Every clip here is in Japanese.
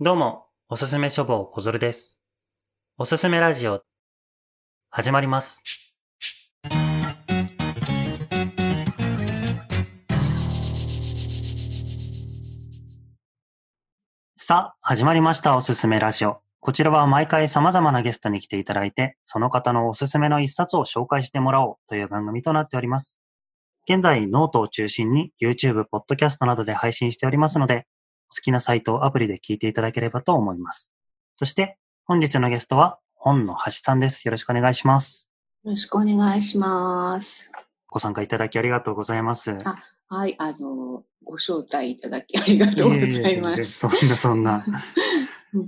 どうも、おすすめ書房小鶴です。おすすめラジオ、始まります。さあ、始まりました、おすすめラジオ。こちらは毎回様々なゲストに来ていただいて、その方のおすすめの一冊を紹介してもらおうという番組となっております。現在、ノートを中心に YouTube、ポッドキャストなどで配信しておりますので、お好きなサイト、アプリで聞いていただければと思います。そして、本日のゲストは、本の橋さんです。よろしくお願いします。よろしくお願いします。ご参加いただきありがとうございます。あはい、あの、ご招待いただきありがとうございええええます。そんなそんなうん。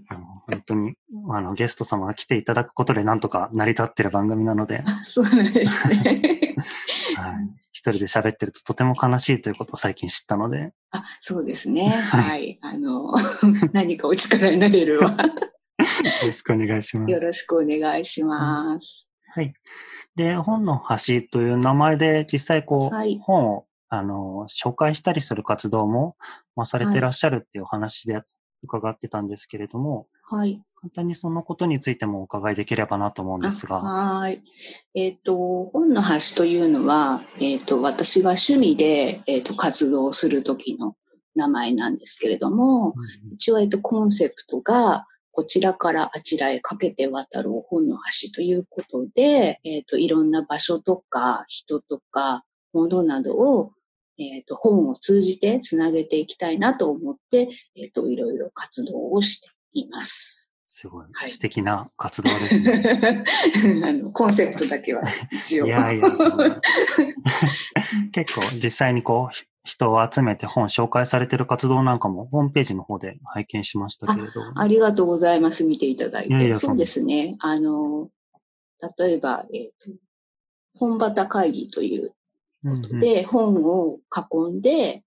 あの本当に、あの、ゲスト様が来ていただくことでなんとか成り立ってる番組なので、そうなんですね。一人で喋ってるととても悲しいということを最近知ったので、あ、そうですね。はい。あの、何かお力になれるわ。よろしくお願いしますよ。ろしくお願いします。はい。で、本の橋という名前で実際こう、はい本を、あの、紹介したりする活動も、まあ、されてらっしゃるっていうお話で伺ってたんですけれども、はい。簡単にそのことについてもお伺いできればなと思うんですが。はい。えっ、と、本の橋というのは、えっ、と、私が趣味で、えっ、と、活動する時の名前なんですけれども、うん一応、えっと、コンセプトが、こちらからあちらへかけて渡る本の橋ということで、えっと、いろんな場所とか人とか物などを、えっと、本を通じてつなげていきたいなと思って、えっと、いろいろ活動をしています。すごいはい素敵な活動ですね。あのコンセプトだけは一応。いやいや、結構実際にこう、ひ人を集めて本紹介されてる活動なんかもホームページの方で拝見しましたけれど。ありがとうございます。見ていただいて。いやいやそうですね。あの、例えば、えっ、と、本畑会議といううんうん。で、本を囲んで、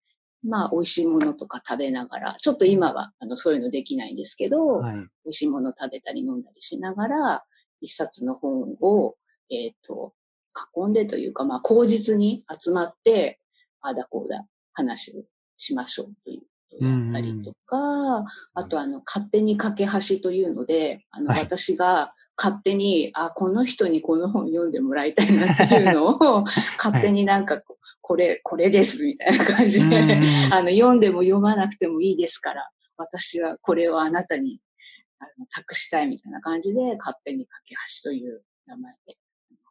まあ、美味しいものとか食べながら、ちょっと今は、あの、そういうのできないんですけど、はい。美味しいもの食べたり飲んだりしながら、一冊の本を、えっ、と、囲んでというか、まあ、口実に集まって、ああだこうだ話をしましょうということをやったりとか、あと、あの、勝手に架け橋というので、あの、はい。私が勝手に、あ、この人にこの本読んでもらいたいなっていうのを、勝手になんかこれ、これですみたいな感じで、あの、読んでも読まなくてもいいですから、私はこれをあなたにあの託したいみたいな感じで、勝手に架け橋という名前で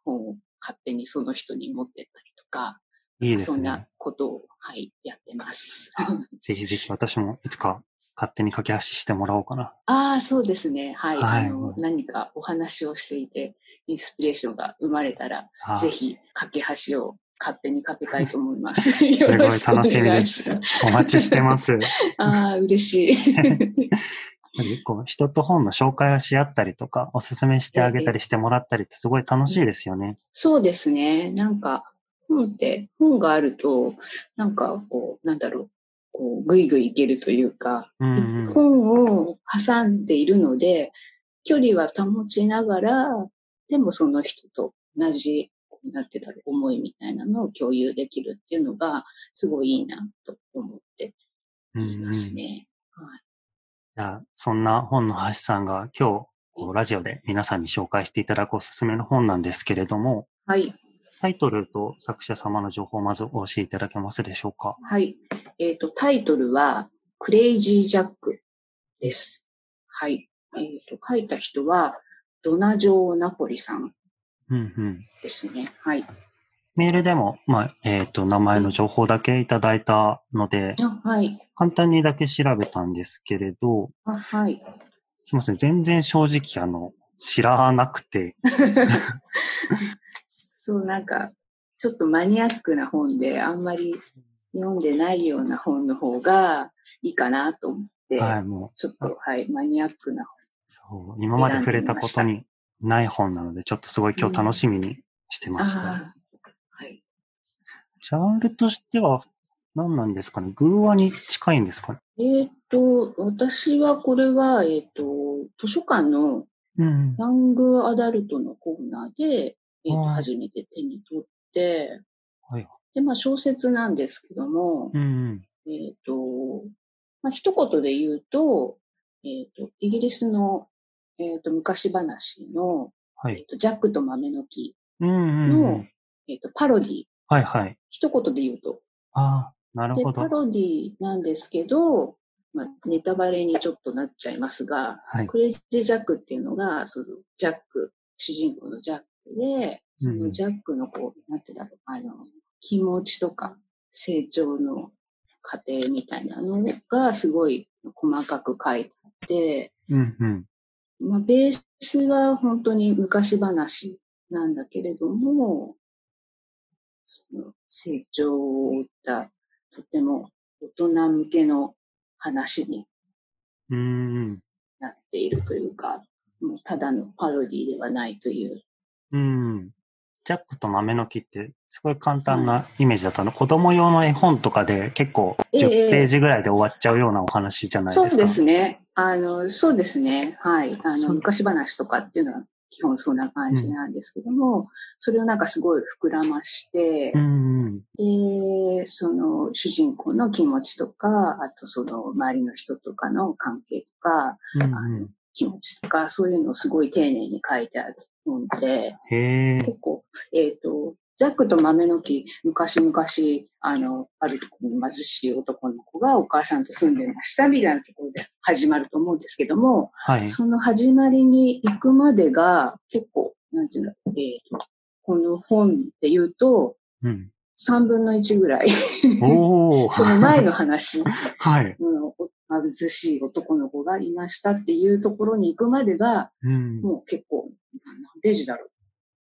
本を勝手にその人に持ってったりとか、いいですねそんな。ことを、はい、やってます。ぜひぜひ私もいつか勝手に架け橋してもらおうかな。ああ、そうですね。はい。はいあの、何かお話をしていて、インスピレーションが生まれたら、あぜひ、架け橋を勝手にかけたいと思います。すよごい楽しみです。お待ちしてます。ああ、嬉しい。こう人と本の紹介をし合ったりとか、おすすめしてあげたりしてもらったりってすごい楽しいですよね。そうですね。なんか、本って、本があると、なんか、こう、なんだろう、こう、ぐいぐいいけるというか、うんうん本を挟んでいるので、距離は保ちながら、でもその人と同じ、なんて言うんだろう、思いみたいなのを共有できるっていうのが、すごいいいなと思っていうんうんますね。じゃあそんな本の橋さんが今日、ラジオで皆さんに紹介していただくおすすめの本なんですけれども、はい。タイトルと作者様の情報をまずお教えいただけますでしょうか？はい。えっ、と、タイトルは、クレイジージャックです。はい。えっ、と、書いた人は、ドナジョー・ナポリさんうんうん。ですね。はい。メールでも、まあ、えっ、と、名前の情報だけいただいたので、あ、はい。簡単にだけ調べたんですけれど、あ、はい。すいません、全然正直、あの、知らなくて、そう、なんか、ちょっとマニアックな本で、あんまり読んでないような本の方がいいかなと思って、はい、もう、ちょっと、はい、マニアックなそう、今まで触れたことにない本なので、ちょっとすごい今日楽しみにして本。ました。ああ、はい。ジャンルとしては、何なんですかね？偶話に近いんですかね？えっ、と、私はこれは、えっ、と、図書館のうん。ヤングアダルトのコーナーで、えーと初めて手に取って、はい。で、まあ小説なんですけども、うん。えっ、と、まあ一言で言うと、えっ、と、イギリスの、えっ、と、昔話の、はい。えっと、ジャックと豆の木うんうんうの、ん。えっ、と、パロディ。はいはい。一言で言うと。ああ、なるで、ほどパ。ロディなんですけど、まあ、ネタバレにちょっとなっちゃいますが、はい。クレイジージャックっていうのが、そのジャック、主人公のジャックで、そのジャックのこう、なんてだろう、あの、気持ちとか成長の過程みたいなのがすごい細かく書いてあって、うんうん。まあ、ベースは本当に昔話なんだけれども、その成長を追った、とても大人向けの話に。なっているというか、もうただのパロディではないという。うん。ジャックと豆の木って、すごい簡単なイメージだったの。子供用の絵本とかで結構ええ10ページぐらいで終わっちゃうようなお話じゃないですか。そうですね。あの、そうですね。はい。あの、昔話とかっていうのは基本そんな感じなんですけども、それをなんかすごい膨らましてう、んうん。で、その主人公の気持ちとか、あとその周りの人とかの関係とか、うんあの気持ちとか、そういうのをすごい丁寧に書いてあるので。結構、えっ、と、ジャックと豆の木、昔々、あの、あるところに貧しい男の子がお母さんと住んでましたみたいなところで始まると思うんですけども、はい。その始まりに行くまでが結構、なんていうんだ、えっ、と、この本で言うと、うん。3分の1ぐらい。その前の話、はい。うんお貧しい男の子がいましたっていうところに行くまでが、うん。もう結構、何ページだろ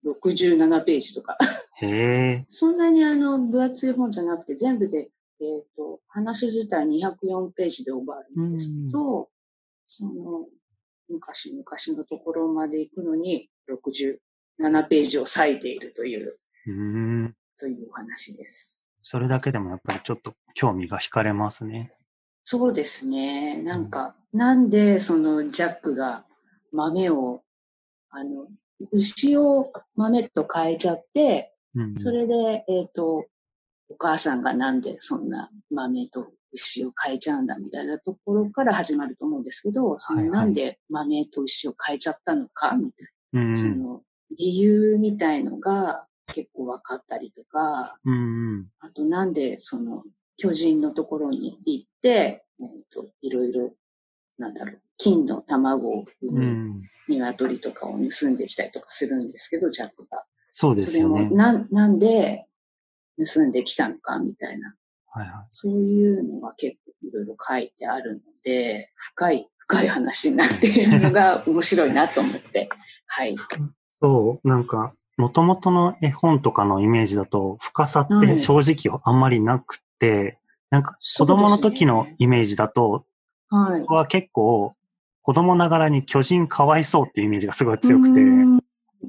う？67ページとか。そんなにあの、分厚い本じゃなくて、全部で、えっ、と、話自体204ページで終わるんですけど、その、昔々のところまで行くのに、67ページを割いているという、うん。というお話です。それだけでもやっぱりちょっと興味が惹かれますね。そうですね。なんか、なんでそのジャックが豆を、あの、牛を豆と変えちゃって、うん。それで、えっ、と、お母さんがなんでそんな豆と牛を変えちゃうんだみたいなところから始まると思うんですけど、そのなんで豆と牛を変えちゃったのかみたいうんな、その理由みたいのが結構分かったりとか、うん。うん。あとなんでその巨人のところに行って、えっ、と、いろいろ、なんだろう、金の卵を産うむん。鶏とかを盗んできたりとかするんですけど、ジャックが。そうですそれもよね。なん、なんで盗んできたのかみたいな、はいはそういうのが結構いろいろ書いてあるので、深い、深い話になっているのが面白いなと思って、はい。い。そう、なんか、元々の絵本とかのイメージだと、深さって正直あんまりなくて、なんか子供の時のイメージだと、はい。は結構、子供ながらに巨人かわいそうっていうイメージがすごい強くて、うん。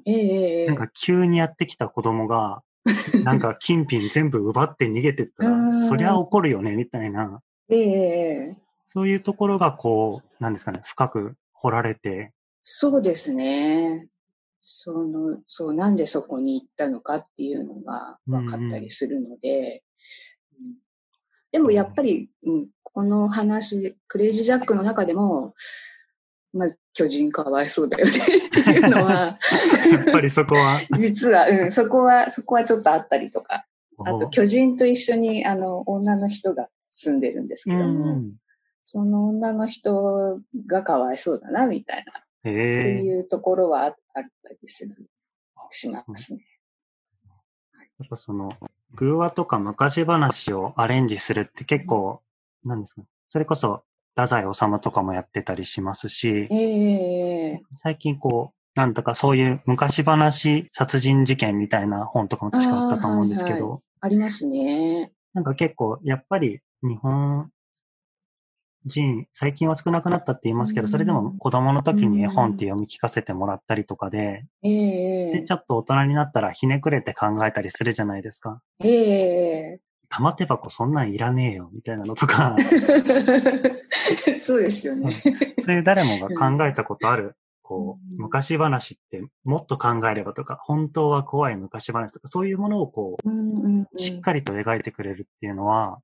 ええええなんか急にやってきた子供が、なんか金品全部奪って逃げてったうら、ん。そりゃ怒るよね、みたいな、ええええ。そういうところがこう、なんですかね、深く掘られて、そうですね。その、そう、なんでそこに行ったのかっていうのが分かったりするので、うんでもやっぱり、うん、この話、クレイジージャックの中でも、まあ、巨人かわいそうだよね。っていうのは、やっぱりそこは、実は、うん、そこは、そこはちょっとあったりとか、あとこ巨人と一緒に、あの、女の人が住んでるんですけども、ん。その女の人がかわいそうだな、みたいな、って。いうところはああったりする、しますね。やっぱその、偶話とか昔話をアレンジするって結構、なんですか？ね。それこそ、太宰治とかもやってたりしますし、ええ最近こう、なんとかそういう昔話殺人事件みたいな本とかも確かあったと思うんですけあーはいど、ありますね。なんか結構、やっぱり日本人、最近は少なくなったって言いますけど、うんそれでも子供の時に絵本って読み聞かせてもらったりとかで、ええで、ちょっと大人になったらひねくれて考えたりするじゃないですか。ええ玉手箱そんなんいらねえよ、みたいなのとか、そうですよね。そういう誰もが考えたことある、こう、うん昔話ってもっと考えればとか、本当は怖い昔話とか、そういうものをこう、うんうんうん。しっかりと描いてくれるっていうのは、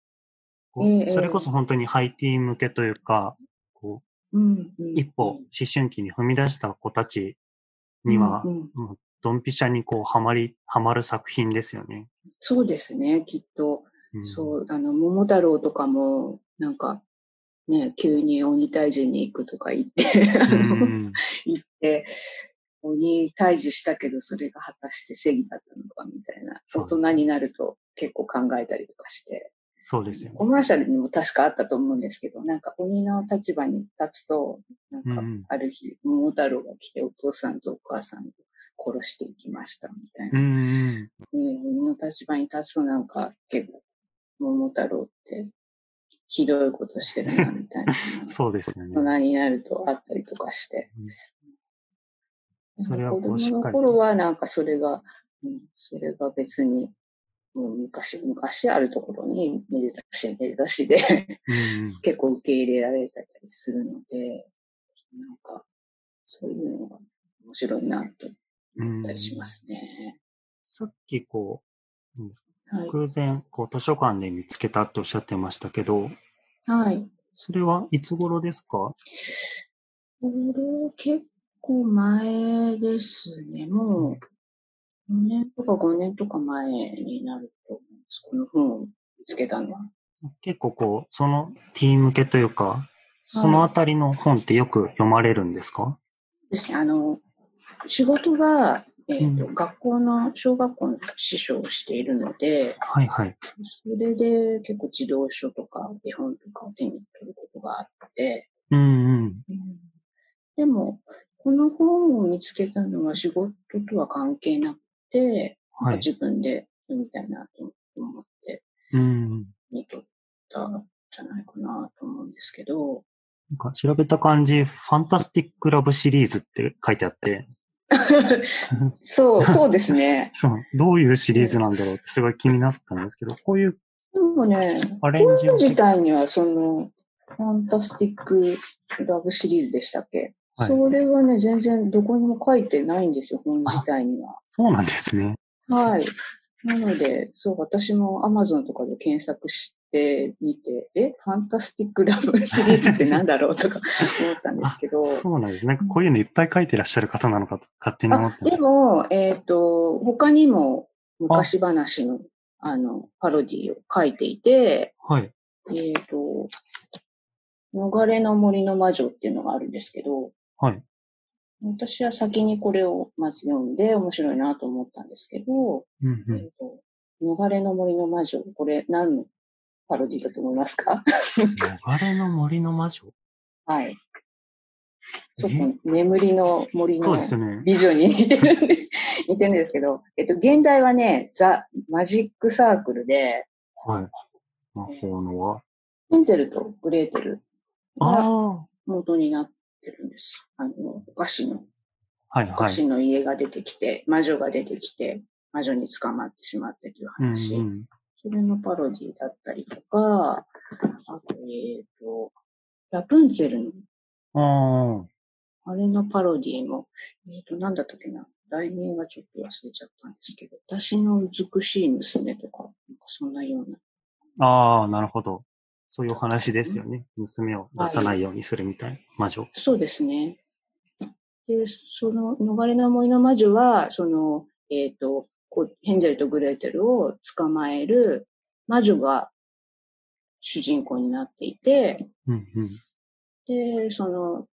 それこそ本当にハイティーン向けというか、こううんうん一歩、思春期に踏み出した子たちには、うんうん。もうドンピシャにこう、はまり、はまる作品ですよね。そうですね、きっと。うんそう、あの、桃太郎とかも、なんか、ね、急に鬼退治に行くとか言って、あうの、ん。行って、鬼退治したけど、それが果たして正義だったのかみたいな、大人になると結構考えたりとかして、そうですよねコ。マーシャルにも確かあったと思うんですけど、なんか鬼の立場に立つと、なんかある日、桃太郎が来てお父さんとお母さんを殺していきましたみたいな。うんうん。ね鬼の立場に立つとなんか結構、桃太郎ってひどいことしてるなみたいな。そうですよね。大人になるとあったりとかして。それは子供の頃はなんかそれが、うん、それが別に、もう昔、昔あるところにめでたし、めでたしで。結構受け入れられたりするので、なんか、そういうのが面白いなと思ったりしますね。さっきこう、はい。偶然、こう、図書館で見つけたっておっしゃってましたけど、はい。それはいつ頃ですか？これ結構前ですね。もう、4年とか5年とか前になると思うんです。この本を見つけたのは。結構こう、そのティーン向けというか、そのあたりの本ってよく読まれるんですか？ですね。あの、仕事が、えーとうん学校の、小学校の師匠をしているので、はいはい。それで結構児童書とか絵本とかを手に取ることがあって、うんうん。でも、この本を見つけたのは仕事とは関係なくて、はい。自分で読みたいなと思ってうん。見とったんじゃないかなと思うんですけど、なんか調べた感じ、ファンタスティックラブシリーズって書いてあって、そう、そうですね。そう、どういうシリーズなんだろうってすごい気になったんですけど、こういうでもね、アレンジ自体にはその、ファンタスティックラブシリーズでしたっけ、はいそれはね、全然どこにも書いてないんですよ、本自体には。そうなんですね。はい。なので、そう、私も Amazon とかで検索してみて、え、ファンタスティックラブシリーズってなんだろうとか 思ったんですけど。そうなんです。なんかこういうのいっぱい書いてらっしゃる方なのかと勝手に思ってましも、えっ、と、他にも昔話の、あの、パロディを書いていて、た。はい。えっ、と、逃れの森の魔女っていうのがあるんですけど、はい。私は先にこれをまず読んで面白いなと思ったんですけど、うんうん。えっ、と、逃れの森の魔女、これ何のパロディだと思いますか？逃れの森の魔女？はい。ちょっと眠りの森の。美女に似てるんで、似てるんですけど、えっと、現代はね、ザ・マジックサークルで、はい。魔法の輪？ヘンゼルとグレーテルがあ元になってるんです。あの、お菓子の、あ。はいお菓はい。子の家が出てきて、魔女が出てきて、魔女に捕まってしまってといううん話。うん。それのパロディだったりとか、あと、えっ、と、ラプンツェルの、ああ。あれのパロディも、えっ、と、なんだったっけな。題名がちょっと忘れちゃったんですけど、私の美しい娘とか、なんかそんなような。ああ、なるほど。そういうお話ですよね。娘を出さないようにするみたいな魔女。そうですね。で、その、逃れの森の魔女は、その、えっ、と、こうヘンゼルとグレーテルを捕まえる魔女が主人公になっていて、うんうん。で、その、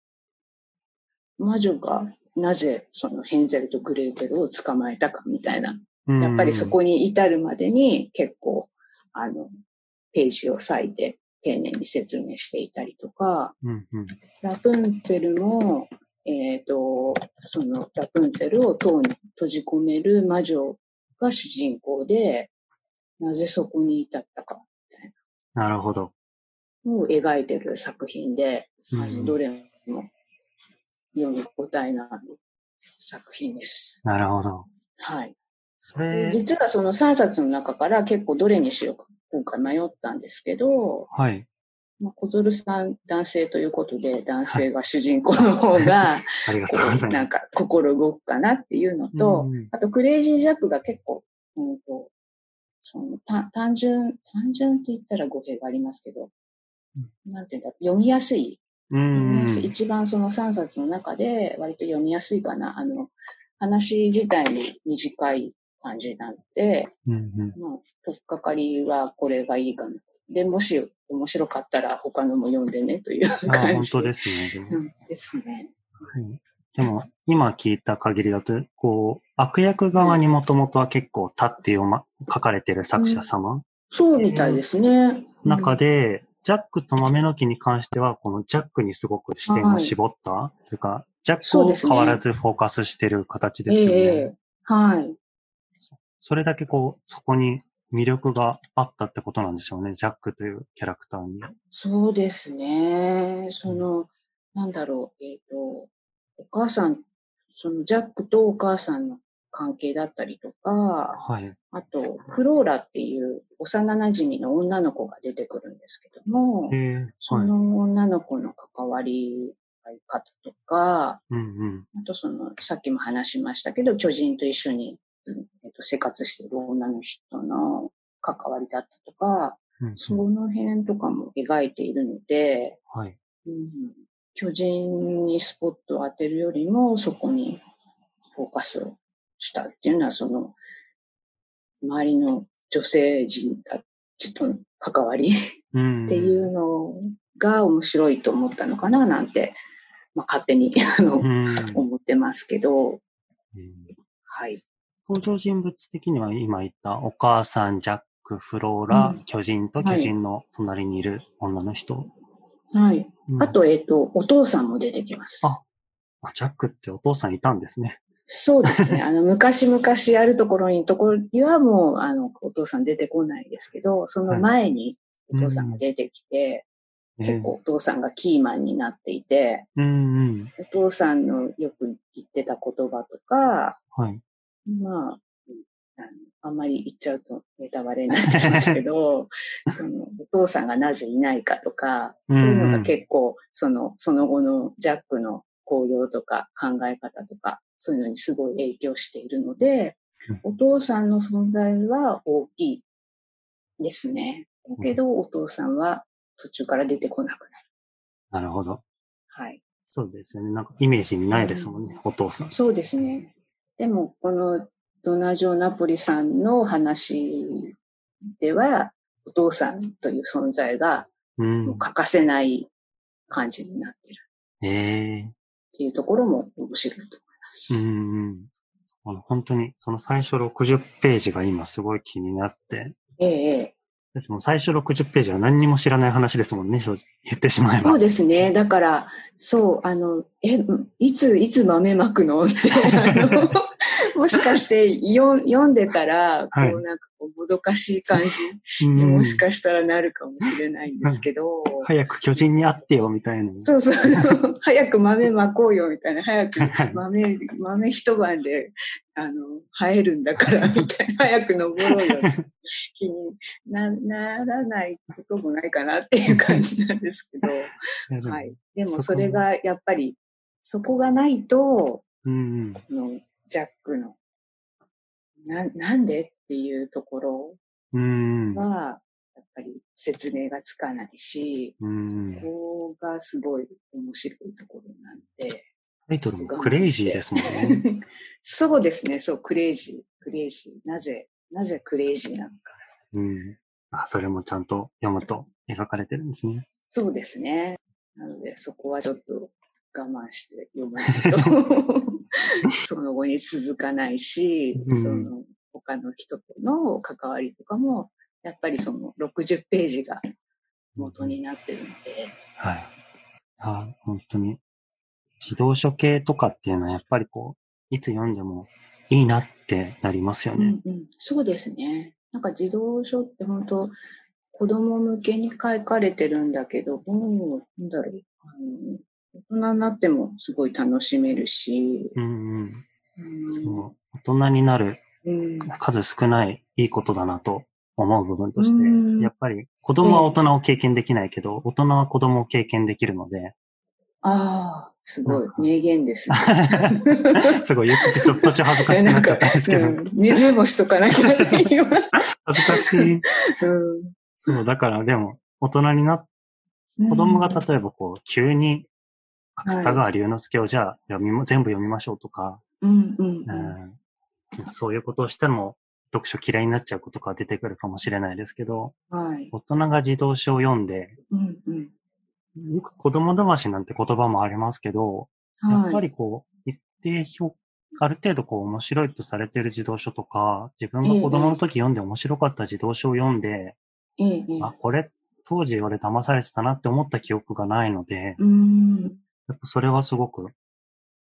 魔女がなぜそのヘンゼルとグレーテルを捕まえたかみたいな、うんやっぱりそ。こに至るまでに結構、あの、ページを割いて丁寧に説明していたりとか、うんうん。ラプンツェルも、えっ、と、そのラプンツェルを塔に閉じ込める魔女が主人公で、なぜそこに至ったかなるほど。を描いてる作品で、あうんのどれも読み応えのある作品です。なるほど。はい。それ、実はその3冊の中から結構どれにしようか今回迷ったんですけど、はい。まあ、小鶴さん男性ということで男性が主人公の方が、ありがことうござうなんいます。か心動くかなっていうのと、うんあとクレイジージャックが結構、うんと、そのた単純、単純って言ったら語弊がありますけど、なんていうんだ読みやすいうん。一番その3冊の中で割と読みやすいかな。あの、話自体も短い感じなので、うんうん。まあ、とっかかりはこれがいいかな。で、もし面白かったら他のも読んでねというあ感じ。本当ですね。でもうんですね。はいでも、今聞いた限りだと、こう、悪役側にもともとは結構立って読ま、書かれてる作者様、そうみたいですね。中で、ジャックと豆の木に関しては、このジャックにすごく視点を絞った、というか、ジャックを変わらずフォーカスしてる形ですえよね。えはい。それだけこう、そこに魅力があったってことなんでしょうね、ジャックというキャラクターに。そうですね。その、なんだろう、えっ、と、お母さん、そのジャックとお母さんの関係だったりとか、はい。あと、フローラっていう幼馴染の女の子が出てくるんですけどもえ、えそはい。の女の子の関わり合い方とか、うんうん。あとその、さっきも話しましたけど、巨人と一緒に、えっと、生活している女の人の関わりだったとか、うんその辺とかも描いているので、はい。うん、巨人にスポットを当てるよりも、そこにフォーカスをしたっていうのは、その、周りの女性陣たちとの関わりうん。っていうのが面白いと思ったのかななんて、まあ、勝手に。思ってますけど、うんはい。登場人物的には今言ったお母さん、ジャック、フローラ、うん巨人と巨人の隣にいる女の人。はい。うんあ、と、えっ、と、お父さんも出てきます。ああジャックってお父さんいたんですね。そうですね。あの、昔々あるところに、ところにはもう、あの、お父さん出てこないですけど、その前にお父さんが出てきて、結構お父さんがキーマンになっていて、ええ。うんうん。お父さんのよく言ってた言葉とか、はい。まあ、うんあのあんまり言っちゃうとネタバレになっちゃいますけど、その、お父さんがなぜいないかとか、そういうのが結構、その、その後のジャックの行動とか考え方とか、そういうのにすごい影響しているので、お父さんの存在は大きいですね。だけど、お父さんは途中から出てこなくなる。なるほど。はい。そうですよね。なんかイメージにないですもんね、お父さん。そうですね。でも、このドナジョ・ナポリさんの話では、お父さんという存在がうん。欠かせない感じになってるええっていうところも面白いと思います。うんうん。あの本当に、その最初60ページが今すごい気になって、ええええだってもう最初60ページは何にも知らない話ですもんね、正直言ってしまえば。そうですね。だから、そう、あの、え、いつ、いつ豆まくの？って、あの、もしかしてよ読んでたら、こはい。うなんかこう、もどかしい感じ？うん。にもしかしたらなるかもしれないんですけど、早く巨人に会ってよ、みたいな。そうそう、早く豆まこうよみたいな、早く豆、豆一晩で、あの、生えるんだから、みたいな、早く登ろうよ。気になならないこともないかなっていう感じなんですけど、はい。でもそれがやっぱり、そこがないと、うん。あのジャックの、な、なんでっていうところ。は、やっぱり説明がつかないし、うんそこがすごい面白いところなんで。タイトルもクレイジーですもんね。そうですね、そう、クレイジー、クレイジー。なぜ、なぜクレイジーなのか。うん。あ、それもちゃんと読むと描かれてるんですね。そうですね。なので、そこはちょっと我慢して読まないと、その後に続かないし、うんその他の人との関わりとかも、やっぱりその60ページが元になってるので、はい。あ、本当に。自動書系とかっていうのはやっぱりこう、いつ読んでもいいなってなりますよね。うんうん、そうですね。なんか児童書って本当子供向けに書かれてるんだけども、なんだろう、あの大人になってもすごい楽しめるし、うんうん。うんそう。大人になるうん数少ないいいことだなと思う部分としてうん、やっぱり子供は大人を経験できないけど、大人は子供を経験できるので、ああ、すごい。名言ですね。すごい言っててちょっと途中恥ずかしくなっちゃったんですけど、うんモしとかなきゃいけない今。恥ずかしい。うんそう、だからでも、大人になっ子供が例えばこう、急に、芥川龍之介をじゃあ読みも、全部読みましょうとか、うんうんうんそういうことをしても、読書嫌いになっちゃうことが出てくるかもしれないですけど、はい。大人が児童書を読んで、うんうん。よく子供騙しなんて言葉もありますけど、やっぱはい。りこう、一定評ある程度こう面白いとされている児童書とか、自分が子供の時読んで面白かった児童書を読んで、ええ、ええ。あ、これ当時俺騙されてたなって思った記憶がないので、うーん。やっぱそれはすごく、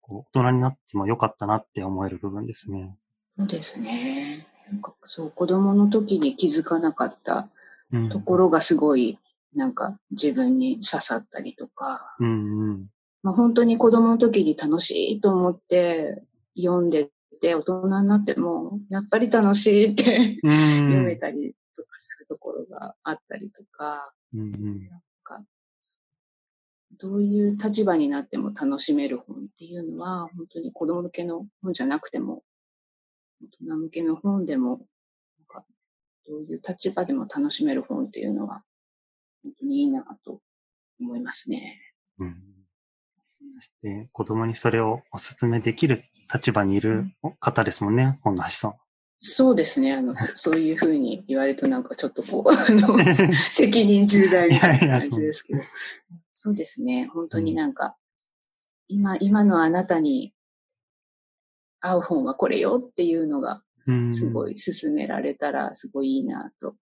こう大人になっても良かったなって思える部分ですね。そうですね。なんかそう、子供の時に気づかなかったうん。ところがすごい、なんか自分に刺さったりとか、うんうん。まあ、本当に子供の時に楽しいと思って読んでて、大人になっても、やっぱり楽しいってうん読めたりとかするところがあったりとか、うんうん。どういう立場になっても楽しめる本っていうのは、本当に子供向けの本じゃなくても、大人向けの本でも、なんかどういう立場でも楽しめる本っていうのは、本当にいいなと思いますね。うんそして、子供にそれをお勧めできる立場にいる方ですもんね、本橋さん。そうですね。あの、そういうふうに言われるとなんかちょっとこう、あの、責任重大みたいな感じですけど。そうですね。本当になんか、今、今のあなたに合う本はこれよっていうのが、うんすごい勧められたらすごいいいなと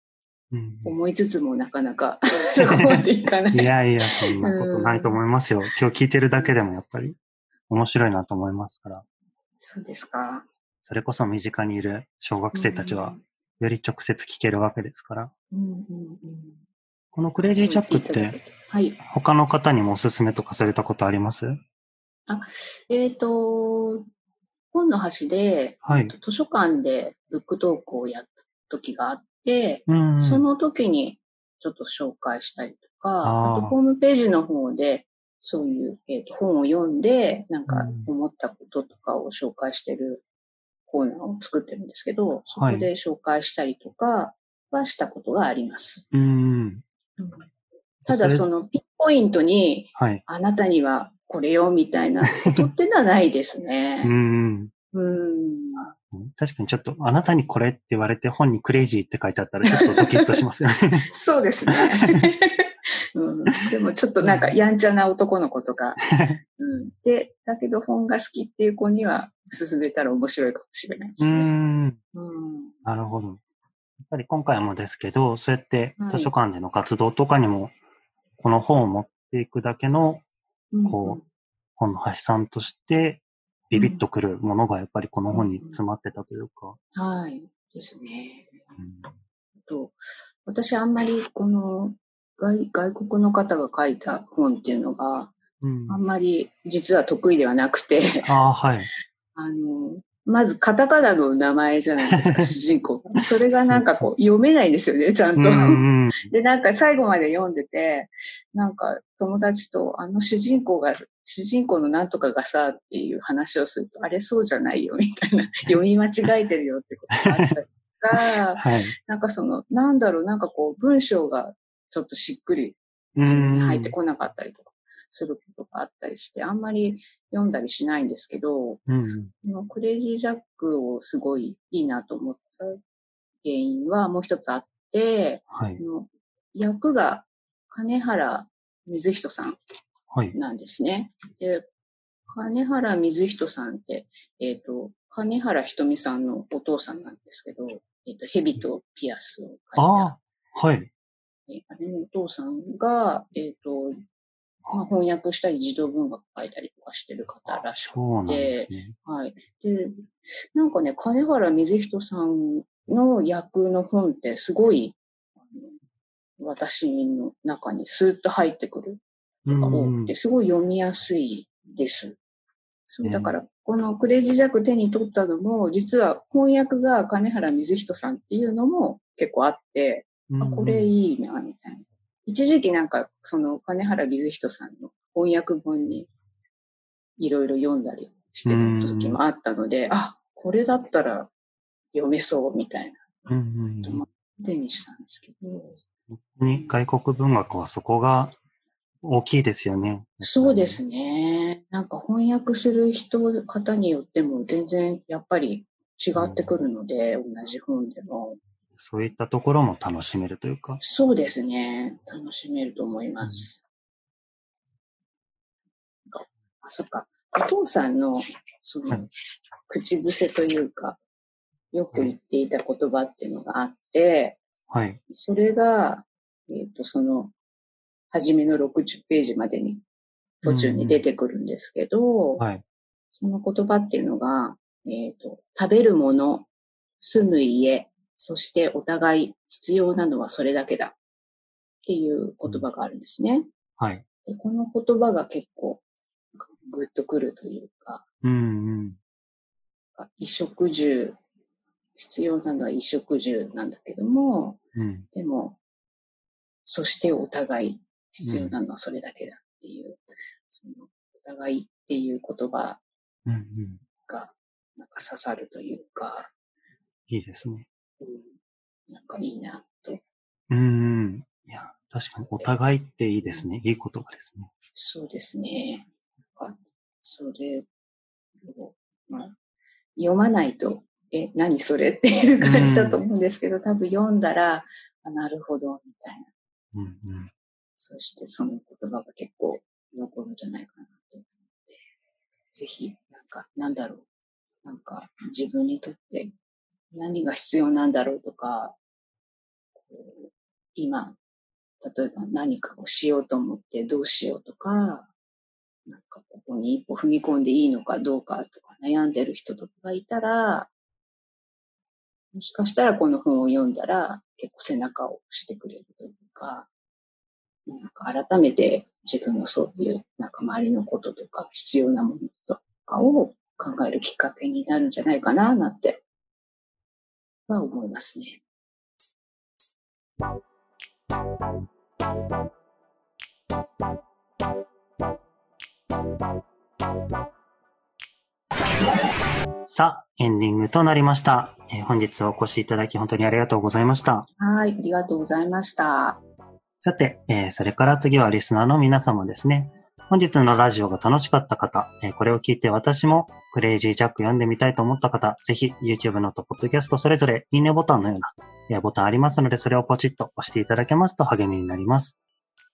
うん思いつつもなかなか そこまでいかない。いやいや、そんなことないと思いますよ。今日聞いてるだけでもやっぱり面白いなと思いますから。そうですか。それこそ身近にいる小学生たちは、より直接聞けるわけですから。うんうんうん。このクレイジーチャックってはい。他の方にもおすすめとかされたことあります？えっ、と、本の端で、はい。図書館でブックトークをやった時があって、うん。その時にちょっと紹介したりとか、あーあとホームページの方で、そういう、えーと本を読んで、なんかうん思ったこととかを紹介してるコーナーを作ってるんですけど、そはいこで紹介したりとかはしたことがあります。うん。ただそのピンポイントに、はい。あなたにはこれよみたいなこ とってのはないですうね。ん。うん。確かにちょっと、あなたにこれって言われて本にクレイジーって書いてあったらちょっとドキッとしますよね。そうですね。うん、でもちょっとなんかやんちゃな男の子とか、うん、で、だけど本が好きっていう子には勧めたら面白いかもしれないですうね。ん。うん。なるほど。やっぱり今回もですけど、そうやってはい図書館での活動とかにも、この本を持っていくだけのうんこう本の橋さんとして、ビビッとくるものがやっぱりこの本に詰まってたというか。はい。ですね。うんと私あんまりこの外外国の方が書いた本っていうのがうんあんまり実は得意ではなくて、ああ、はい。あの、まずカタカナの名前じゃないですか、主人公が。それがなんかこう読めないんですよね、ちゃんと。うんうんで、なんか最後まで読んでて、なんか友達とあの主人公が、主人公のなんとかがさ、っていう話をすると、あれそうじゃないよ、みたいな、読み間違えてるよってことがあったりとか、はい。なんかその、なんだろう、なんかこう文章がちょっとしっくりう自分にん入ってこなかったりとかすることがあったりして、あんまり読んだりしないんですけど、うん。このクレイジージャックをすごいいいなと思った原因はもう一つあって、はい。この役が金原水人さんはい。なんですね。で、金原水人さんって、えっ、と、金原ひとみさんのお父さんなんですけど、えっ、と、蛇とピアスを描いた、ああ、はい。えあれのお父さんが、えっ、と、まあ、翻訳したり児童文学書いたりとかしてる方らしくそうなんですね。はい。で、なんかね、金原水人さんの役の本ってすごい、私の中にスーッと入ってくるうのが多んくて、すごい読みやすいです。そううんだから、このクレイジージャック手に取ったのも、実は翻訳が金原水人さんっていうのも結構あって、あ、これいいな、みたいな。一時期なんか、その金原水人さんの翻訳本にいろいろ読んだりしてた時もあったので、あ、これだったら読めそうみたいなうんうんうん手にしたんですけど。に外国文学はそこが大きいですよね。そうですね。なんか翻訳する人、方によっても全然やっぱり違ってくるので、同じ本でも。そういったところも楽しめるというか。そうですね。楽しめると思います。あ、そっか。お父さんの、そのはい、口癖というか、よく言っていた言葉っていうのがあって、はい。それが、えっ、と、その、初めの60ページまでに、途中に出てくるんですけど、はい。その言葉っていうのが、えっ、と、食べるもの、住む家、そしてお互い必要なのはそれだけだっていう言葉があるんですね。はい。でこの言葉が結構、グッとくるというか、うんうん。衣食住、必要なのは衣食住なんだけども、うん。でも、そしてお互い必要なのはそれだけだっていう、そのお互いっていう言葉うんうん。がなんか刺さるというか、いいですね。うん、なんかいいなと。うんうん。いや、確かにお互いっていいですね。いい言葉ですね。そうですね。あそれを、まあ、読まないと、え、何それっていう感じだと思うんですけど、多分読んだら、あなるほど、みたいな。うんうん。そしてその言葉が結構残るんじゃないかなと思って、ぜひ、なんか、なんだろう。なんか、自分にとって何が必要なんだろうとか、今、例えば何かをしようと思ってどうしようとか、なんかここに一歩踏み込んでいいのかどうかとか悩んでる人とかがいたら、もしかしたらこの本を読んだら結構背中を押してくれるというか、なんか改めて自分のそういうなんか周りのこととか必要なものとかを考えるきっかけになるんじゃないかななんては思いますね。さあ、エンディングとなりました。えー本日お越しいただき本当にありがとうございました。はい、ありがとうございました。さて、えーそれから次はリスナーの皆様ですね。本日のラジオが楽しかった方、えこれを聞いて私もクレイジージャック読んでみたいと思った方、ぜひ YouTube のとポッドキャストそれぞれいいねボタンのような、ボタンありますので、それをポチッと押していただけますと励みになります。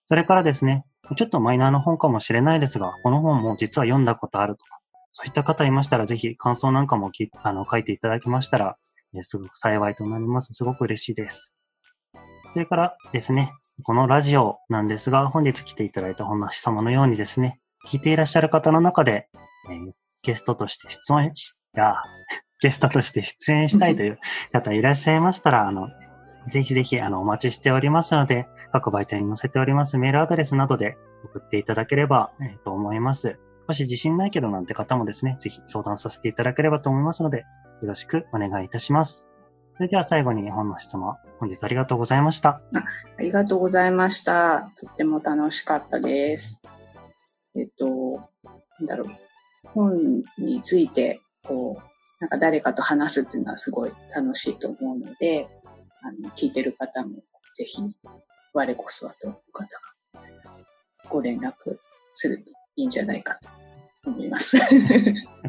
それからですね、ちょっとマイナーの本かもしれないですが、この本も実は読んだことあるとか、そういった方いましたら、ぜひ感想なんかもあの書いていただけましたら、すごく幸いとなります。すごく嬉しいです。それからですね、このラジオなんですが、本日来ていただいた本なし様のようにですね、聞いていらっしゃる方の中で、えーゲストとして出演し、や、ゲストとして出演したいという方いらっしゃいましたら、あの、ぜひぜひ、あの、お待ちしておりますので、各媒体に載せておりますメールアドレスなどで送っていただければ、えーと思います。もし自信ないけどなんて方もですね、ぜひ相談させていただければと思いますので、よろしくお願いいたします。それでは最後に日本の質問、本日ありがとうございました。ありがとうございました。とっても楽しかったです。えっと、なんだろう。本について、こう、なんか誰かと話すっていうのはすごい楽しいと思うので、あの、聞いてる方もぜひ、我こそはという方がご連絡するといいんじゃないかと思います。あ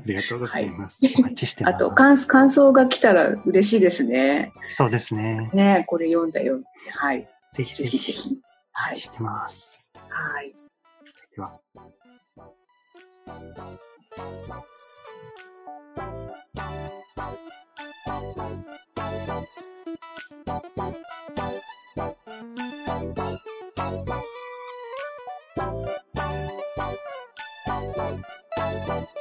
りがとうございます。お待ちしてます。あと感、感想が来たら嬉しいですね。そうですね。ねこれ読んだよ。はい。ぜひぜぜひひぜひ。はい。してます。はい。では。「はい。